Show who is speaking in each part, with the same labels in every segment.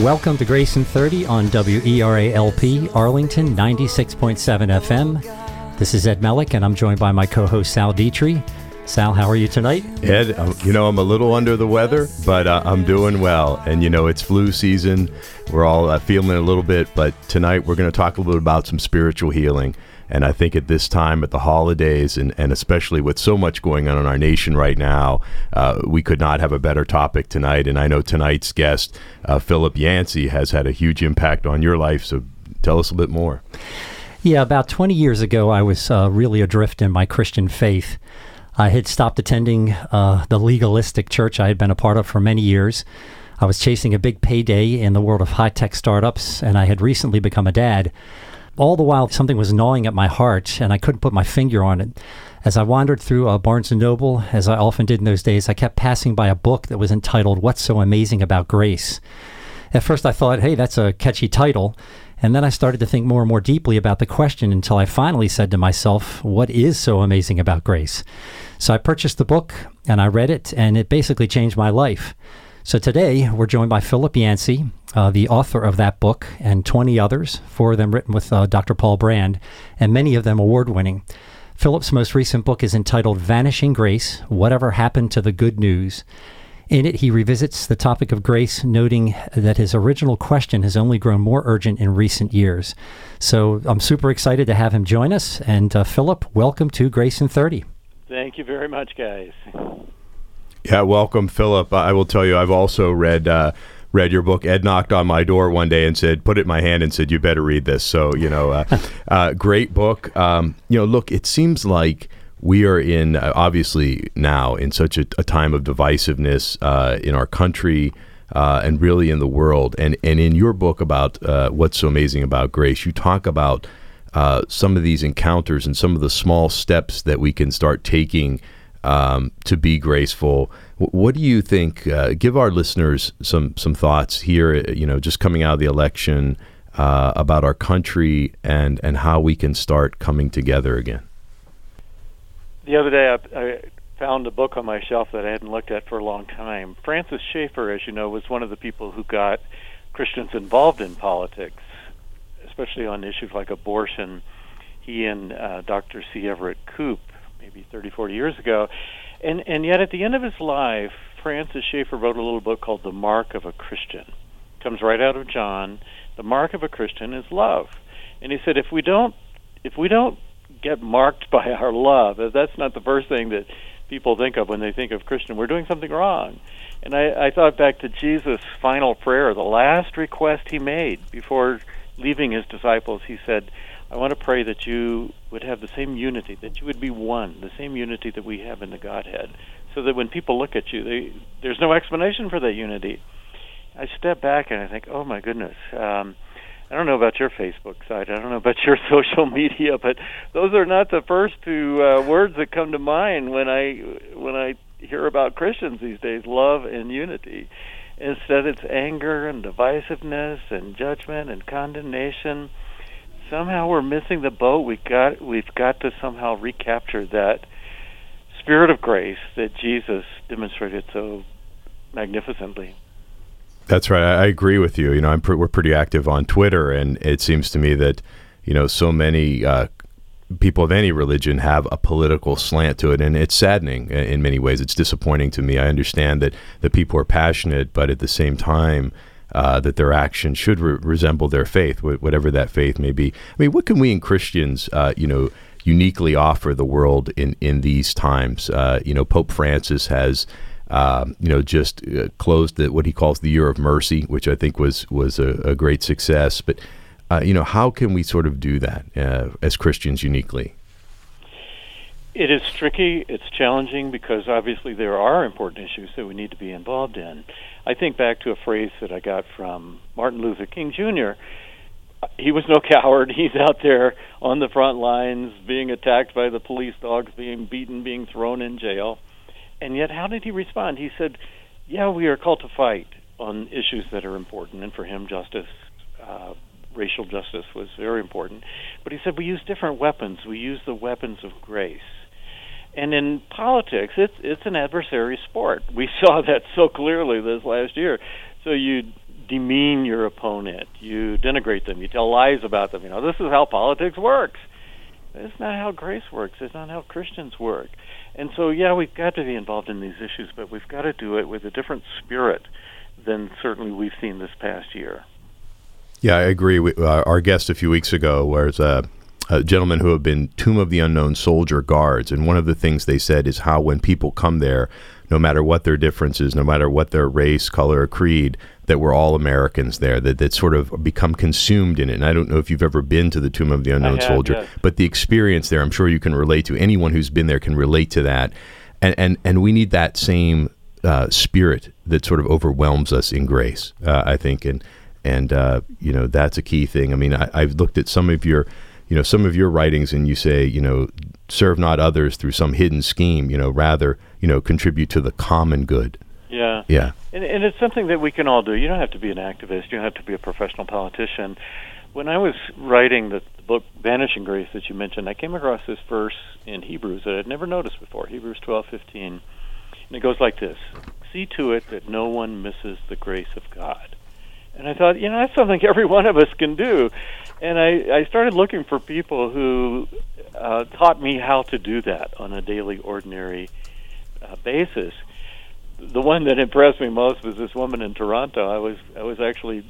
Speaker 1: Welcome to Grace in 30 on WERALP Arlington 96.7 FM. This is Ed Melick, and I'm joined by my co host Sal Dietry. Sal, how are you tonight?
Speaker 2: Ed, um, you know, I'm a little under the weather, but uh, I'm doing well. And, you know, it's flu season. We're all uh, feeling a little bit, but tonight we're going to talk a little bit about some spiritual healing. And I think at this time, at the holidays, and, and especially with so much going on in our nation right now, uh, we could not have a better topic tonight. And I know tonight's guest, uh, Philip Yancey, has had a huge impact on your life. So tell us a bit more.
Speaker 1: Yeah, about 20 years ago, I was uh, really adrift in my Christian faith. I had stopped attending uh, the legalistic church I had been a part of for many years. I was chasing a big payday in the world of high tech startups, and I had recently become a dad. All the while, something was gnawing at my heart, and I couldn't put my finger on it. As I wandered through uh, Barnes & Noble, as I often did in those days, I kept passing by a book that was entitled What's So Amazing About Grace? At first, I thought, hey, that's a catchy title. And then I started to think more and more deeply about the question until I finally said to myself, what is so amazing about grace? So I purchased the book and I read it, and it basically changed my life. So today we're joined by Philip Yancey, uh, the author of that book, and 20 others, four of them written with uh, Dr. Paul Brand, and many of them award winning. Philip's most recent book is entitled Vanishing Grace Whatever Happened to the Good News. In it, he revisits the topic of grace, noting that his original question has only grown more urgent in recent years. So I'm super excited to have him join us. And uh, Philip, welcome to Grace in 30.
Speaker 3: Thank you very much, guys.
Speaker 2: Yeah, welcome, Philip. I will tell you, I've also read uh, read your book. Ed knocked on my door one day and said, "Put it in my hand," and said, "You better read this." So you know, uh, uh, great book. Um, you know, look, it seems like we are in uh, obviously now in such a, a time of divisiveness uh, in our country. Uh, and really in the world, and and in your book about what's so amazing about grace, you talk about some of these encounters and some of the small steps that we can start taking um, to be graceful. What do you think? Uh, give our listeners some some thoughts here. You know, just coming out of the election uh, about our country and and how we can start coming together again.
Speaker 3: The other day, I, I found a book on my shelf that I hadn't looked at for a long time. Francis Schaeffer, as you know, was one of the people who got Christians involved in politics, especially on issues like abortion. He and uh, Dr. C. Everett Koop maybe 30, 40 years ago. And, and yet, at the end of his life, Francis Schaeffer wrote a little book called The Mark of a Christian. It comes right out of John. The mark of a Christian is love. And he said, if we don't, if we don't get marked by our love, if that's not the first thing that people think of when they think of Christian, we're doing something wrong. And I, I thought back to Jesus' final prayer, the last request he made before leaving his disciples. He said, I want to pray that you would have the same unity, that you would be one, the same unity that we have in the Godhead, so that when people look at you, they, there's no explanation for that unity. I step back and I think, oh my goodness. Um, I don't know about your Facebook site. I don't know about your social media, but those are not the first two uh, words that come to mind when I when I hear about Christians these days: love and unity. Instead, it's anger and divisiveness and judgment and condemnation somehow we're missing the boat. We got we've got to somehow recapture that spirit of grace that Jesus demonstrated so magnificently.
Speaker 2: That's right. I agree with you. You know, I'm we're pretty active on Twitter, and it seems to me that you know so many uh, people of any religion have a political slant to it, and it's saddening in many ways. It's disappointing to me. I understand that that people are passionate, but at the same time, uh, that their actions should re- resemble their faith, wh- whatever that faith may be. I mean, what can we in Christians, uh, you know, uniquely offer the world in in these times? Uh, you know, Pope Francis has. Um, you know, just uh, closed the, what he calls the year of mercy, which I think was was a, a great success. But uh, you know, how can we sort of do that as Christians uniquely?
Speaker 3: It is tricky. It's challenging because obviously there are important issues that we need to be involved in. I think back to a phrase that I got from Martin Luther King Jr. He was no coward. He's out there on the front lines, being attacked by the police dogs, being beaten, being thrown in jail. And yet, how did he respond? He said, "Yeah, we are called to fight on issues that are important." And for him, justice, uh, racial justice, was very important. But he said, "We use different weapons. We use the weapons of grace." And in politics, it's it's an adversary sport. We saw that so clearly this last year. So you demean your opponent, you denigrate them, you tell lies about them. You know, this is how politics works. It's not how grace works. It's not how Christians work. And so, yeah, we've got to be involved in these issues, but we've got to do it with a different spirit than certainly we've seen this past year.
Speaker 2: Yeah, I agree. We, uh, our guest a few weeks ago was uh, a gentleman who have been Tomb of the Unknown Soldier guards, and one of the things they said is how when people come there, no matter what their differences, no matter what their race, color, or creed, that we're all Americans there, that, that sort of become consumed in it. And I don't know if you've ever been to the Tomb of the Unknown
Speaker 3: have,
Speaker 2: Soldier,
Speaker 3: yes.
Speaker 2: but the experience there, I'm sure you can relate to. Anyone who's been there can relate to that. And, and, and we need that same uh, spirit that sort of overwhelms us in grace, uh, I think. And, and uh, you know, that's a key thing. I mean, I, I've looked at some of your you know some of your writings and you say you know serve not others through some hidden scheme you know rather you know contribute to the common good
Speaker 3: Yeah.
Speaker 2: yeah
Speaker 3: And, and it's something that we can all do. You don't have to be an activist. You don't have to be a professional politician. When I was writing the, the book Vanishing Grace that you mentioned, I came across this verse in Hebrews that I'd never noticed before. Hebrews twelve fifteen, and it goes like this: "See to it that no one misses the grace of God." And I thought, you know, that's something every one of us can do. And I, I started looking for people who uh, taught me how to do that on a daily, ordinary uh, basis the one that impressed me most was this woman in Toronto. I was I was actually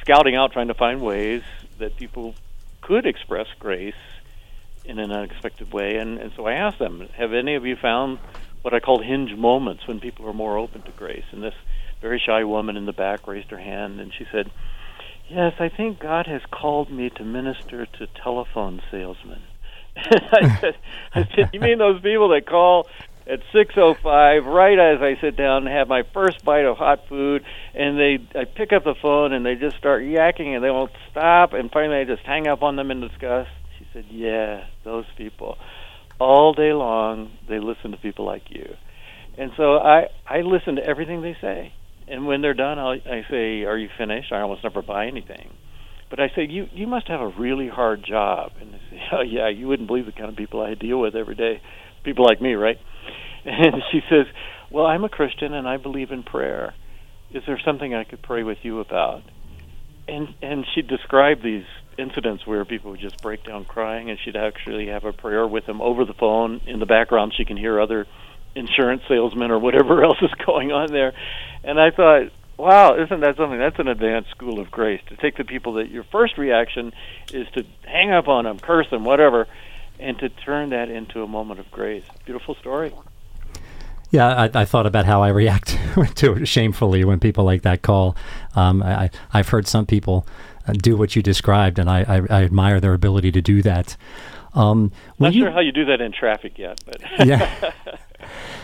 Speaker 3: scouting out trying to find ways that people could express grace in an unexpected way and, and so I asked them, have any of you found what I call hinge moments when people are more open to grace? And this very shy woman in the back raised her hand and she said, Yes, I think God has called me to minister to telephone salesmen. I said, I said, you mean those people that call at 6:05 right as I sit down and have my first bite of hot food and they I pick up the phone and they just start yakking and they won't stop and finally I just hang up on them in disgust. She said, "Yeah, those people. All day long they listen to people like you." And so I I listen to everything they say. And when they're done, I'll, I say, "Are you finished?" I almost never buy anything. But I say, "You you must have a really hard job." And they say, "Oh yeah, you wouldn't believe the kind of people I deal with every day. People like me, right?" And she says, "Well, I'm a Christian and I believe in prayer. Is there something I could pray with you about?" And and she described these incidents where people would just break down crying, and she'd actually have a prayer with them over the phone. In the background, she can hear other insurance salesman or whatever else is going on there. And I thought, wow, isn't that something? That's an advanced school of grace to take the people that your first reaction is to hang up on them, curse them, whatever, and to turn that into a moment of grace. Beautiful story.
Speaker 1: Yeah, I, I thought about how I react to it shamefully when people like that call. Um, I, I've heard some people uh, do what you described, and I, I, I admire their ability to do that. Um,
Speaker 3: Not
Speaker 1: you,
Speaker 3: sure how you do that in traffic yet, but
Speaker 1: yeah.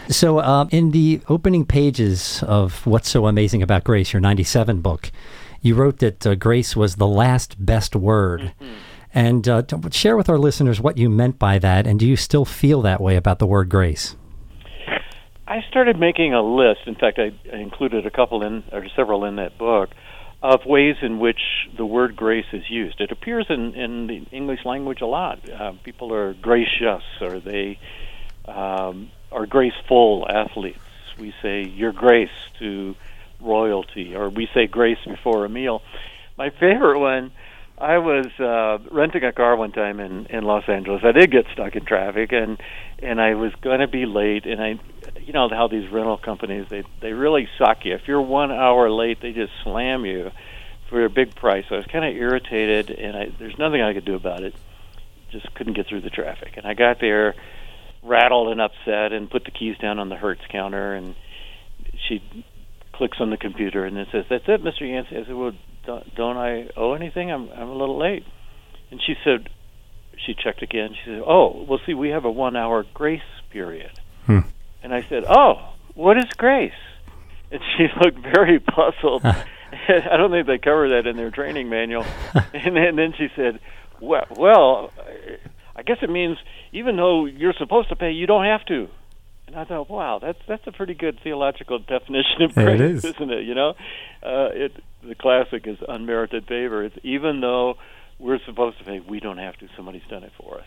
Speaker 1: So, um, in the opening pages of What's So Amazing About Grace, your 97 book, you wrote that uh, grace was the last best word. And uh, share with our listeners what you meant by that, and do you still feel that way about the word grace?
Speaker 3: I started making a list. In fact, I, I included a couple in or several in that book of ways in which the word grace is used. It appears in in the English language a lot. Uh, people are gracious, or they um, are graceful athletes. We say "Your Grace" to royalty, or we say "Grace" before a meal. My favorite one. I was uh, renting a car one time in in Los Angeles. I did get stuck in traffic, and and I was going to be late. And I, you know how these rental companies they they really suck you. If you're one hour late, they just slam you for a big price. So I was kind of irritated, and I there's nothing I could do about it. Just couldn't get through the traffic. And I got there, rattled and upset, and put the keys down on the Hertz counter, and she clicks on the computer and it says, "That's it, Mr. Yancey." I said, "Well, don't, don't I owe anything? I'm I'm a little late." And she said, she checked again. She said, "Oh, well, see, we have a one-hour grace period."
Speaker 1: Hmm.
Speaker 3: And I said, "Oh, what is grace?" And she looked very puzzled. I don't think they cover that in their training manual. and, then, and then she said, "Well, well, I guess it means even though you're supposed to pay, you don't have to." And I thought, wow, that's that's a pretty good theological definition of
Speaker 1: Yeah,
Speaker 3: grace,
Speaker 1: is.
Speaker 3: isn't it? You know, uh, it the classic is unmerited favor. It's even though we're supposed to pay, we don't have to. Somebody's done it for us.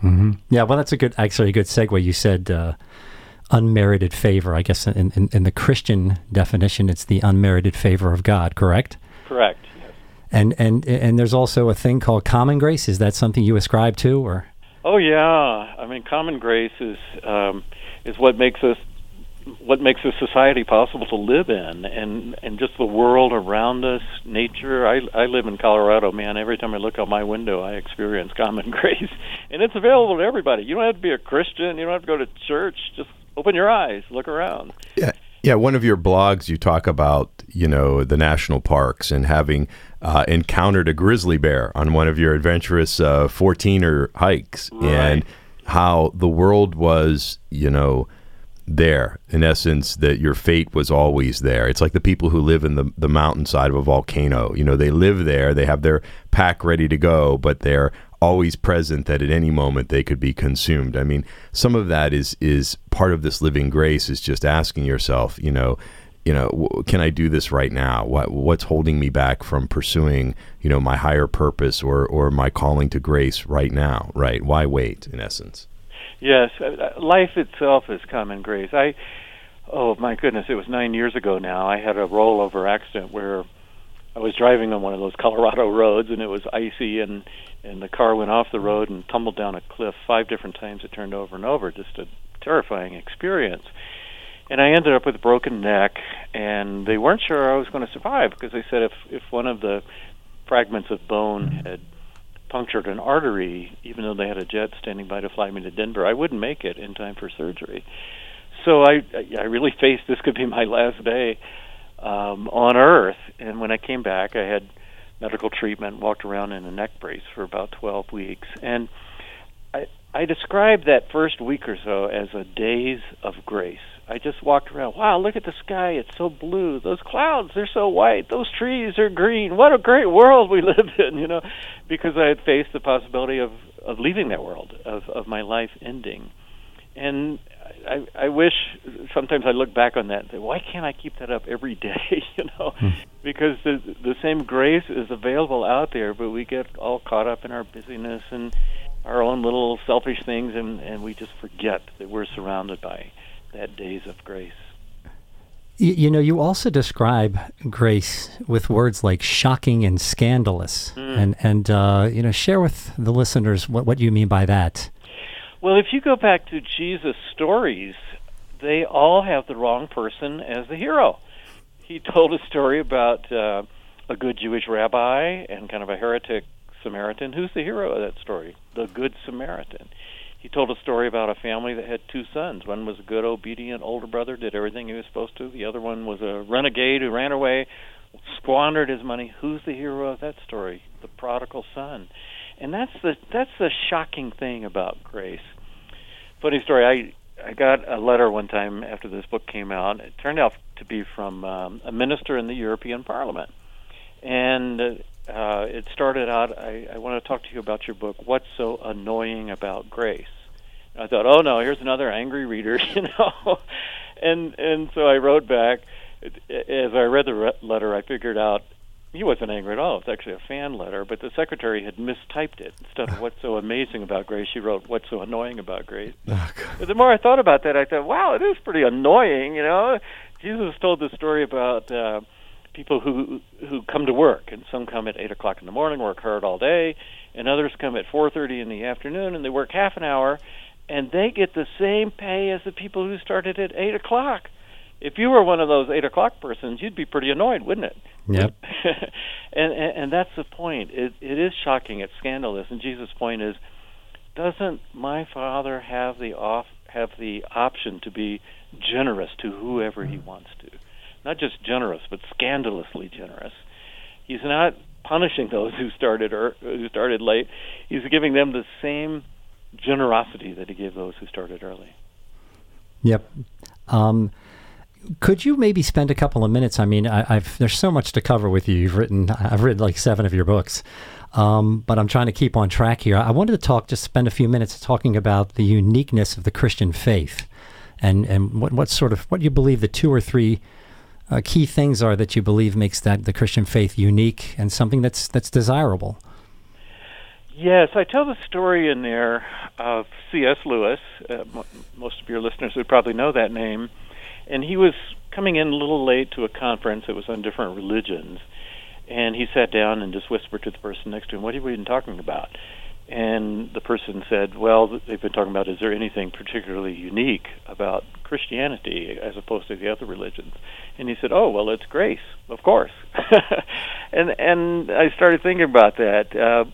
Speaker 1: hmm Yeah, well, that's a good, actually, a good segue. You said uh, unmerited favor. I guess in, in, in, the Christian definition, it's the unmerited favor of God. Correct.
Speaker 3: Correct. Yes.
Speaker 1: And and and there's also a thing called common grace. Is that something you ascribe to, or?
Speaker 3: Oh yeah, I mean, common grace is um, is what makes us what makes a society possible to live in. And and just the world around us nature. I i live in colorado man. Every time i look out my window i experience common grace. And it's available to everybody. You don't have to be a christian. You don't have to go to church. Just open your eyes look around.
Speaker 2: Yeah yeah one of your blogs you talk about you know the national parks and having uh, encountered a grizzly bear on one of your adventurous uh, 14er hikes
Speaker 3: right.
Speaker 2: and how the world was you know there in essence that your fate was always there it's like the people who live in the, the mountainside of a volcano you know they live there they have their pack ready to go but they're always present that at any moment they could be consumed i mean some of that is is part of this living grace is just asking yourself you know you know can i do this right now what what's holding me back from pursuing you know my higher purpose or or my calling to grace right now right why wait in essence
Speaker 3: Yes, uh, uh, life itself is common grace. I, oh my goodness, it was nine years ago now. I had a rollover accident where I was driving on one of those Colorado roads, and it was icy, and and the car went off the road and tumbled down a cliff five different times. It turned over and over, just a terrifying experience. And I ended up with a broken neck, and they weren't sure I was going to survive because they said if if one of the fragments of bone had punctured an artery, even though they had a jet standing by to fly me to Denver. I wouldn't make it in time for surgery. So I, I really faced this could be my last day um, on Earth. And when I came back, I had medical treatment, walked around in a neck brace for about 12 weeks, and I, I described that first week or so as a days of grace. I just walked around. Wow, look at the sky. It's so blue. Those clouds, they're so white. Those trees are green. What a great world we live in, you know, because I had faced the possibility of of leaving that world, of of my life ending. And I I wish sometimes I look back on that and say, why can't I keep that up every day, you know? Hmm. Because the the same grace is available out there, but we get all caught up in our busyness and our own little selfish things and and we just forget that we're surrounded by that days of grace.
Speaker 1: You, you, know, you also describe grace with words like shocking and scandalous, mm. and and uh, you know, share with the listeners what what you mean by that.
Speaker 3: Well, if you go back to Jesus' stories, they all have the wrong person as the hero. He told a story about uh, a good Jewish rabbi and kind of a heretic Samaritan. Who's the hero of that story? The Good Samaritan he told a story about a family that had two sons. One was a good, obedient older brother, did everything he was supposed to. The other one was a renegade who ran away, squandered his money. Who's the hero of that story? The prodigal son. And that's the that's the shocking thing about grace. Funny story. I I got a letter one time after this book came out. It turned out to be from um, a minister in the European Parliament, and uh, it started out. I, I want to talk to you about your book. What's so annoying about grace? I thought, oh no, here's another angry reader, you know. and and so I wrote back. As I read the letter, I figured out he wasn't angry at all. It's actually a fan letter, but the secretary had mistyped it. Instead of "What's so amazing about Grace," she wrote "What's so annoying about Grace." Oh, the more I thought about that, I thought, "Wow, it is pretty annoying." You know, Jesus told the story about uh, people who who come to work, and some come at eight o'clock in the morning, work hard all day, and others come at four thirty in the afternoon, and they work half an hour, and they get the same pay as the people who started at eight o'clock. If you were one of those eight o'clock persons, you'd be pretty annoyed, wouldn't it?
Speaker 1: Yep.
Speaker 3: and, and and that's the point. It it is shocking. It's scandalous. And Jesus' point is, doesn't my Father have the off have the option to be generous to whoever He wants to? Not just generous, but scandalously generous. He's not punishing those who started or who started late. He's giving them the same generosity that he gave those who started early.
Speaker 1: Yep. Um, could you maybe spend a couple of minutes? I mean, I, have there's so much to cover with you. You've written, I've read like seven of your books, um, but I'm trying to keep on track here. I wanted to talk, just spend a few minutes talking about the uniqueness of the Christian faith, and and what what sort of what you believe the two or three uh, key things are that you believe makes that the Christian faith unique and something that's that's desirable.
Speaker 3: Yes, I tell the story in there of C.S. Lewis. Uh, m- most of your listeners would probably know that name. And he was coming in a little late to a conference that was on different religions. And he sat down and just whispered to the person next to him, What have we been talking about? And the person said, Well, they've been talking about is there anything particularly unique about Christianity as opposed to the other religions? And he said, Oh, well, it's grace, of course. and and I started thinking about that. Uh,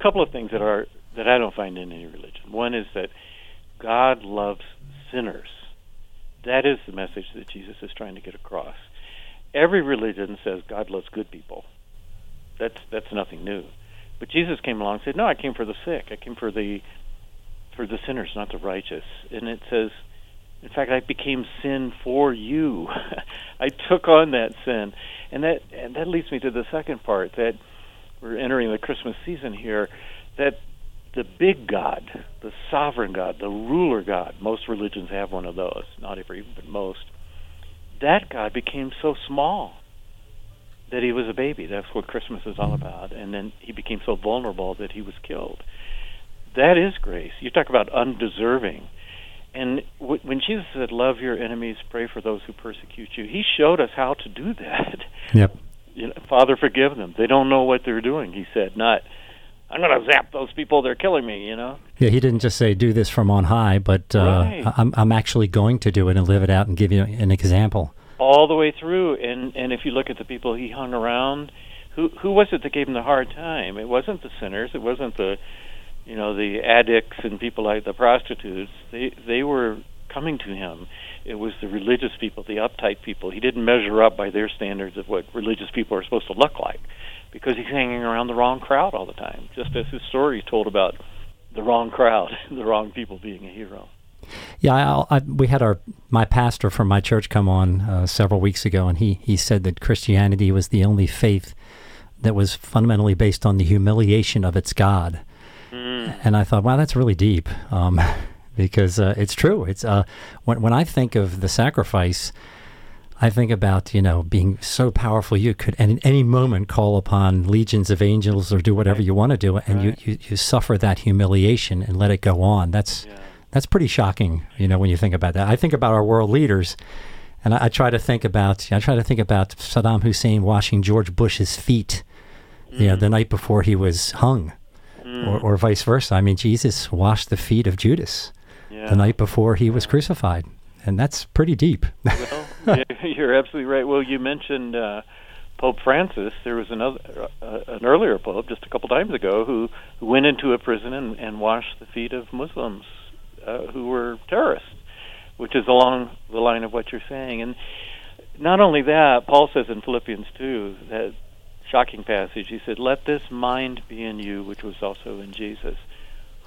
Speaker 3: couple of things that are that I don't find in any religion. One is that God loves sinners. That is the message that Jesus is trying to get across. Every religion says God loves good people. That's that's nothing new. But Jesus came along and said, "No, I came for the sick. I came for the for the sinners, not the righteous." And it says, in fact, I became sin for you. I took on that sin. And that and that leads me to the second part that we're entering the Christmas season here, that the big God, the sovereign God, the ruler God, most religions have one of those, not every, but most, that God became so small that he was a baby. That's what Christmas is all about. And then he became so vulnerable that he was killed. That is grace. You talk about undeserving. And w- when Jesus said, Love your enemies, pray for those who persecute you, he showed us how to do that.
Speaker 1: Yep
Speaker 3: you know, Father, forgive them. They don't know what they're doing. He said, not, I'm going to zap those people. They're killing me. You know.
Speaker 1: Yeah, he didn't just say do this from on high, but uh,
Speaker 3: Right.
Speaker 1: I'm I'm actually going to do it and live it out and give you an example.
Speaker 3: all the way through. And and if you look at the people he hung around, who who was it that gave him the hard time? It wasn't the sinners. It wasn't the, you know, the addicts and people like the prostitutes. They they were coming to him. It was the religious people, the uptight people. He didn't measure up by their standards of what religious people are supposed to look like, because he's hanging around the wrong crowd all the time. Just as his story told about the wrong crowd, the wrong people being a hero.
Speaker 1: Yeah, I, I, we had our my pastor from my church come on uh, several weeks ago, and he he said that Christianity was the only faith that was fundamentally based on the humiliation of its God. And I thought, wow, that's really deep, um, because uh, it's true. It's uh, when when I think of the sacrifice, I think about you know being so powerful you could at any moment call upon legions of angels or do whatever you want to do, and
Speaker 3: Right.
Speaker 1: you, you you suffer that humiliation and let it go on. That's
Speaker 3: Yeah.
Speaker 1: that's pretty shocking, you know, when you think about that. I think about our world leaders, and I, I try to think about I try to think about Saddam Hussein washing George Bush's feet, you know, mm. the night before he was hung, mm. or, or vice versa. I mean, Jesus washed the feet of Judas
Speaker 3: Yeah.
Speaker 1: the night before he was crucified, and that's pretty deep.
Speaker 3: well, you're absolutely right. Well, you mentioned uh, Pope Francis. There was another, uh, an earlier pope just a couple times ago who, went into a prison and, and washed the feet of Muslims uh, who were terrorists, which is along the line of what you're saying. And not only that, Paul says in Philippians 2 that shocking passage. He said, "Let this mind be in you, which was also in Jesus,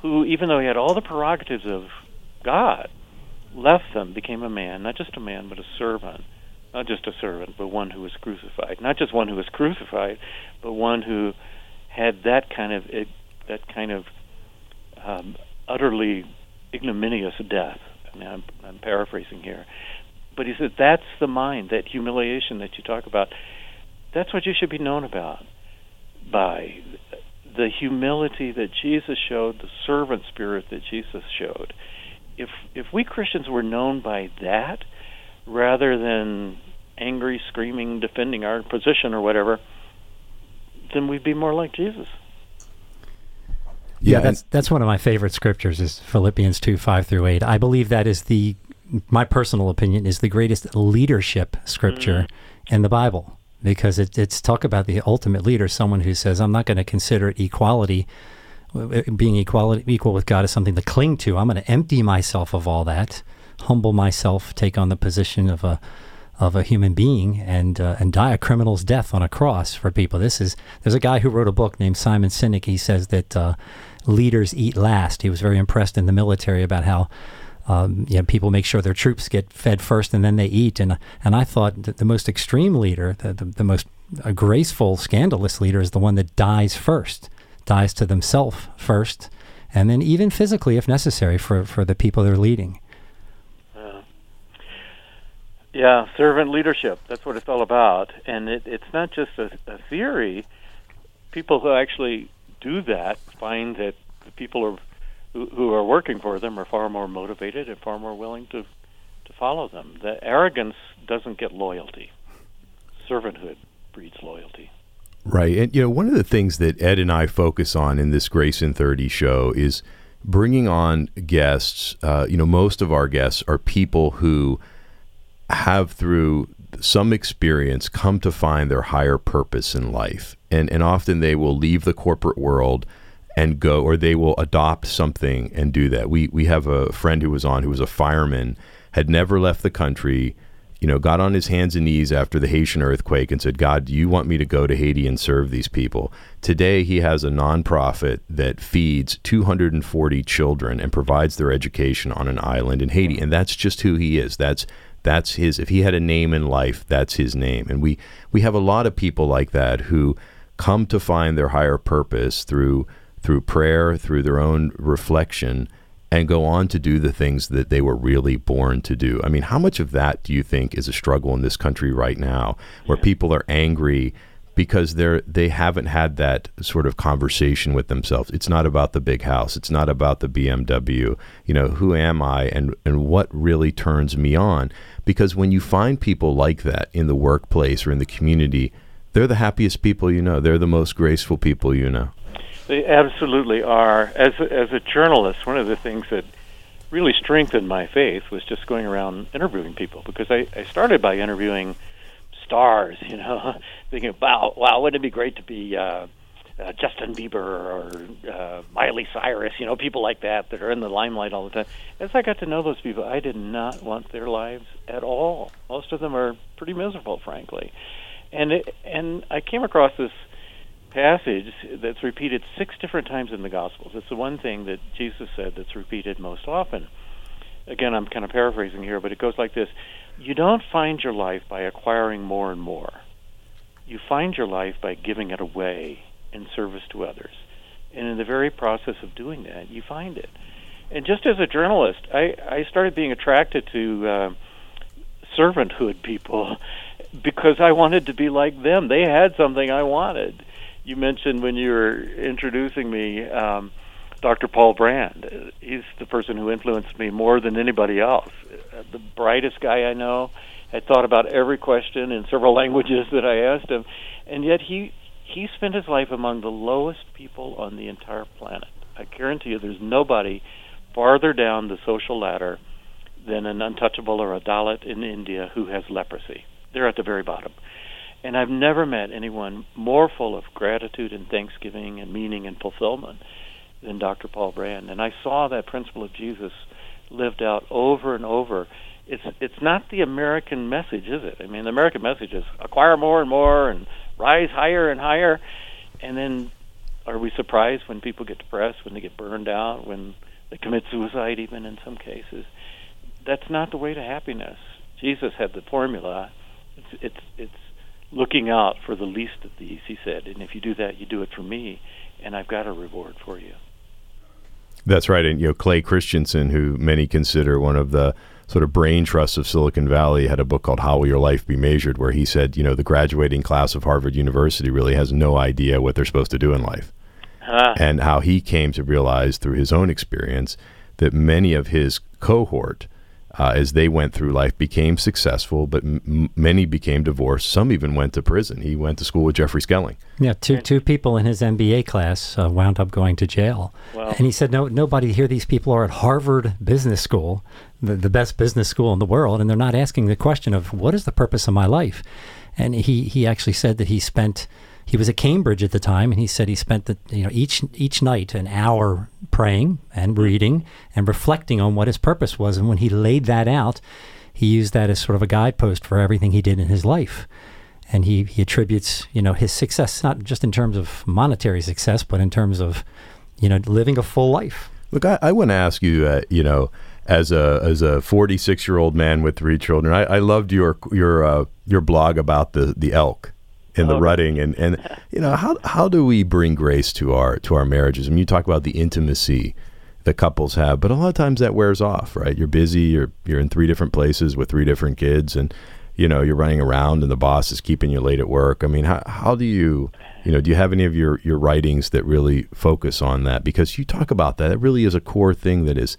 Speaker 3: who, even though he had all the prerogatives of God." Left them, became a man, not just a man, but a servant. Not just a servant, but one who was crucified. Not just one who was crucified, but one who had that kind of that kind of um, utterly ignominious death. I mean, I'm, I'm paraphrasing here, but he said that's the mind, that humiliation that you talk about. That's what you should be known about by the humility that Jesus showed, the servant spirit that Jesus showed if if we Christians were known by that rather than angry, screaming, defending our position or whatever, then we'd be more like Jesus.
Speaker 1: Yeah,
Speaker 2: and-
Speaker 1: that's that's one of my favorite scriptures is Philippians two five through eight. I believe that is the my personal opinion is the greatest leadership scripture mm. in the Bible because it, it's talk about the ultimate leader, someone who says, "I'm not going to consider equality, being equality equal with God, is something to cling to. I'm going to empty myself of all that, humble myself, take on the position of a of a human being and uh, and die a criminal's death on a cross for people. This is there's a guy who wrote a book named Simon Sinek. He says that uh, leaders eat last. He was very impressed in the military about how. Um, you know, people make sure their troops get fed first and then they eat. And and I thought that the most extreme leader, the, the, the most graceful, scandalous leader is the one that dies first, dies to themselves first, and then even physically, if necessary, for, for the people they're leading.
Speaker 3: Uh, yeah, servant leadership. That's what it's all about. And it, it's not just a, a theory. People who actually do that find that the people are, who, who are working for them are far more motivated and far more willing to to follow them. The arrogance doesn't get loyalty. Servanthood breeds loyalty.
Speaker 2: Right. And, you know, one of the things that Ed and I focus on in this Grace in 30 show is bringing on guests. Uh, you know, most of our guests are people who have, through some experience, come to find their higher purpose in life. And, and often they will leave the corporate world and go, or they will adopt something and do that. We, we have a friend who was on who was a fireman, had never left the country you know, got on his hands and knees after the Haitian earthquake and said, God, do you want me to go to Haiti and serve these people? Today, he has a nonprofit that feeds 240 children and provides their education on an island in Haiti. And that's just who he is. That's that's his if he had a name in life that's his name and we we have a lot of people like that who come to find their higher purpose through through prayer through their own reflection and go on to do the things that they were really born to do. I mean, how much of that do you think is a struggle in this country right now where people are angry because they're they haven't had that sort of conversation with themselves. It's not about the big house, it's not about the BMW. You know, who am I and and what really turns me on? Because when you find people like that in the workplace or in the community, they're the happiest people you know. They're the most graceful people you know.
Speaker 3: They absolutely are. As a, as a journalist, one of the things that really strengthened my faith was just going around interviewing people because I, I started by interviewing stars, you know, thinking, wow, wow, wouldn't it be great to be uh, uh, Justin Bieber or uh, Miley Cyrus, you know, people like that that are in the limelight all the time. As I got to know those people, I did not want their lives at all. Most of them are pretty miserable, frankly. And it, and I came across this passage that's repeated six different times in the Gospels. It's the one thing that Jesus said that's repeated most often. Again, I'm kind of paraphrasing here, but it goes like this You don't find your life by acquiring more and more, you find your life by giving it away in service to others. And in the very process of doing that, you find it. And just as a journalist, I, I started being attracted to uh, servanthood people because I wanted to be like them. They had something I wanted you mentioned when you were introducing me um, Dr. Paul Brand. He's the person who influenced me more than anybody else. Uh, the brightest guy I know. Had thought about every question in several languages that I asked him, and yet he he spent his life among the lowest people on the entire planet. I guarantee you, there's nobody farther down the social ladder than an untouchable or a Dalit in India who has leprosy. They're at the very bottom. And I've never met anyone more full of gratitude and thanksgiving and meaning and fulfillment than Dr. Paul Brand. And I saw that principle of Jesus lived out over and over. It's it's not the American message, is it? I mean, the American message is acquire more and more and rise higher and higher. And then are we surprised when people get depressed, when they get burned out, when they commit suicide even in some cases? That's not the way to happiness. Jesus had the formula. It's it's it's looking out for the least of these, he said. And if you do that, you do it for me, and I've got a reward for you.
Speaker 2: That's right. And, you know, Clay Christensen, who many consider one of the sort of brain trusts of Silicon Valley, had a book called How Will Your Life Be Measured, where he said, you know, the graduating class of Harvard University really has no idea what they're supposed to do in life. Ah. And how he came to realize through his own experience that many of his cohort uh, as they went through life became successful, but m- many became divorced. Some even went to prison. He went to school with Jeffrey Skilling.
Speaker 1: Yeah, two two people in his MBA class uh, wound up going to jail. Wow. And he said, "No, nobody here. These people are at Harvard Business School, the, the best business school in the world, and they're not asking the question of what is the purpose of my life." And he he actually said that he spent he was at Cambridge at the time, and he said he spent the, you know each each night an hour praying and reading and reflecting on what his purpose was. And when he laid that out, he used that as sort of a guidepost for everything he did in his life. And he, he attributes you know his success not just in terms of monetary success, but in terms of you know living a full life.
Speaker 2: Look, I, I want to ask you, uh, you know, as a as a 46 year old man with three children, I, I loved your your uh, your blog about the the elk in the oh. rutting and and you know how how do we bring grace to our to our marriages? I mean, you talk about the intimacy that couples have, but a lot of times that wears off, right? You're busy, you're you're in three different places with three different kids, and you know you're running around and the boss is keeping you late at work. I mean, how how do you you know do you have any of your your writings that really focus on that? Because you talk about that. It really is a core thing that is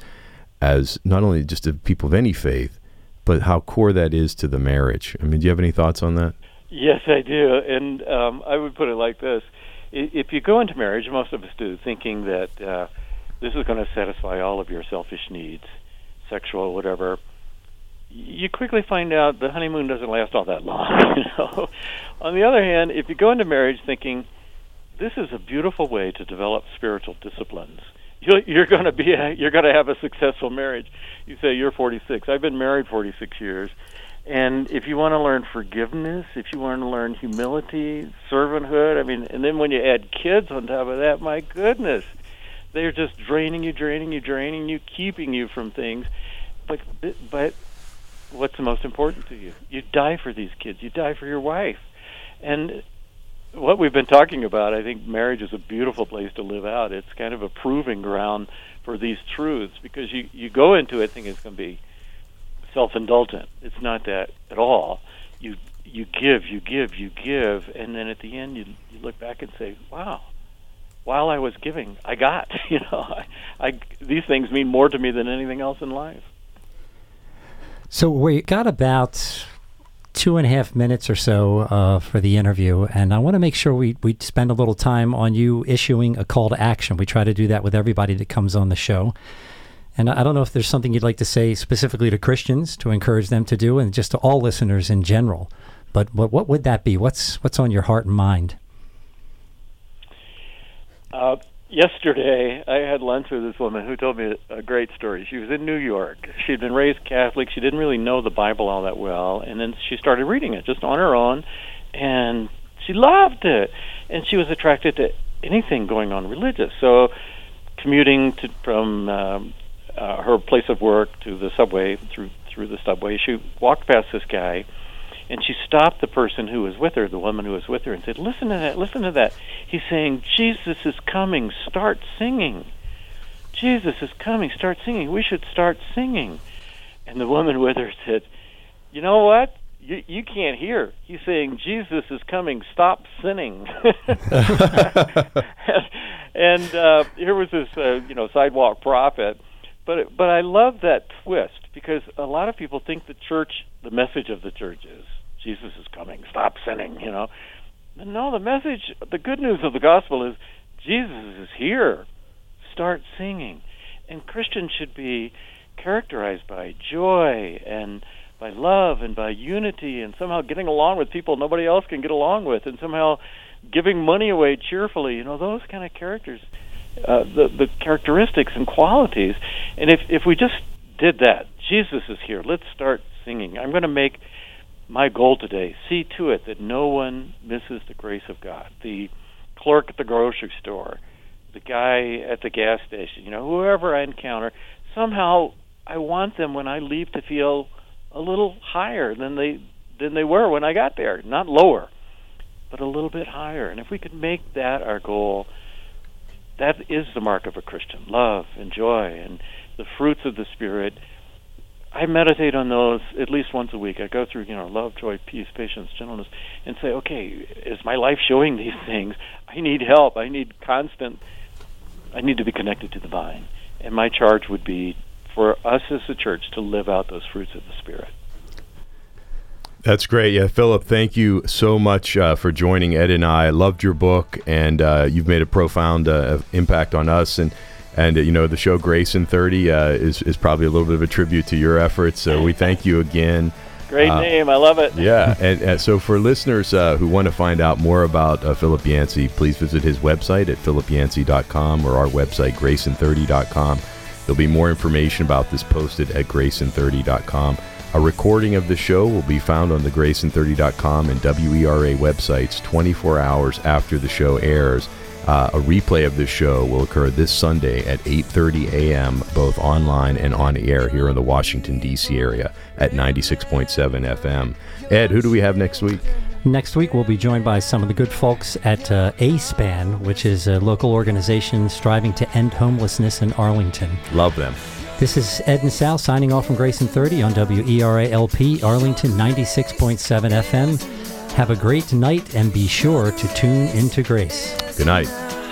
Speaker 2: as not only just to people of any faith, but how core that is to the marriage. I mean, do you have any thoughts on that?
Speaker 3: Yes, I do, and um, I would put it like this: if you go into marriage, most of us do, thinking that uh, this is going to satisfy all of your selfish needs, sexual, whatever. You quickly find out the honeymoon doesn't last all that long. You know. On the other hand, if you go into marriage thinking this is a beautiful way to develop spiritual disciplines, you're going to be a, you're going to have a successful marriage. You say you're 46. I've been married 46 years and if you want to learn forgiveness, if you want to learn humility, servanthood, I mean, and then when you add kids on top of that, my goodness, they're just draining you, draining you, draining you, keeping you from things. But but what's the most important to you? You die for these kids. You die for your wife. And what we've been talking about, I think marriage is a beautiful place to live out. It's kind of a proving ground for these truths because you you go into it thinking it's going to be self-indulgent. It's not that at all. You you give, you give, you give, and then at the end you you look back and say, "Wow, while I was giving, I got." You know, I, I these things mean more to me than anything else in life.
Speaker 1: So we got about two and a half minutes or so uh, for the interview, and I want to make sure we, we spend a little time on you issuing a call to action. We try to do that with everybody that comes on the show. And I don't know if there's something you'd like to say specifically to Christians to encourage them to do, and just to all listeners in general. But what, what would that be? What's what's on your heart and mind?
Speaker 3: Uh, yesterday, I had lunch with this woman who told me a great story. She was in New York. She'd been raised Catholic. She didn't really know the Bible all that well, and then she started reading it just on her own, and she loved it. And she was attracted to anything going on religious. So, commuting to, from um, uh, her place of work to the subway through through the subway. She walked past this guy, and she stopped the person who was with her, the woman who was with her, and said, "Listen to that! Listen to that! He's saying Jesus is coming. Start singing. Jesus is coming. Start singing. We should start singing." And the woman with her said, "You know what? You, you can't hear. He's saying Jesus is coming. Stop sinning." and uh, here was this, uh, you know, sidewalk prophet but but I love that twist because a lot of people think the church, the message of the church is Jesus is coming, stop sinning, you know. No, the message, the good news of the gospel is Jesus is here. Start singing. And Christians should be characterized by joy and by love and by unity and somehow getting along with people nobody else can get along with and somehow giving money away cheerfully. You know, those kind of characters uh, the the characteristics and qualities. And if if we just did that, Jesus is here. Let's start singing. I'm going to make my goal today see to it that no one misses the grace of God. The clerk at the grocery store, the guy at the gas station, you know, whoever I encounter, somehow I want them when I leave to feel a little higher than they than they were when I got there, not lower, but a little bit higher. And if we could make that our goal, that is the mark of a Christian love and joy and the fruits of the Spirit. I meditate on those at least once a week. I go through, you know, love, joy, peace, patience, gentleness, and say, okay, is my life showing these things? I need help. I need constant. I need to be connected to the vine. And my charge would be for us as a church to live out those fruits of the Spirit.
Speaker 2: That's great. Yeah, Philip, thank you so much uh, for joining Ed and I. I loved your book, and uh, you've made a profound uh, impact on us. And and uh, you know the show Grace in Thirty uh, is is probably a little bit of a tribute to your efforts. So we thank you again.
Speaker 3: Great uh, name, I love it.
Speaker 2: Yeah, and, and so for listeners who want to find out more about Philip Yancey, please visit his website at philipyancey.com or our website gracein30.com. There'll be more information about this posted at gracein30.com. A recording of the show will be found on the gracein30.com and WERA websites 24 hours after the show airs. Uh, a replay of this show will occur this Sunday at 8:30 a.m. both online and on air here in the Washington D.C. area at 96.7 FM. Ed, who do we have next week?
Speaker 1: Next week, we'll be joined by some of the good folks at uh, ASPAN, which is a local organization striving to end homelessness in Arlington.
Speaker 2: Love them.
Speaker 1: This is Ed and Sal signing off from Grace in 30 on WERA-LP Arlington 96.7 FM. Have a great night and be sure to tune into Grace.
Speaker 2: Good night.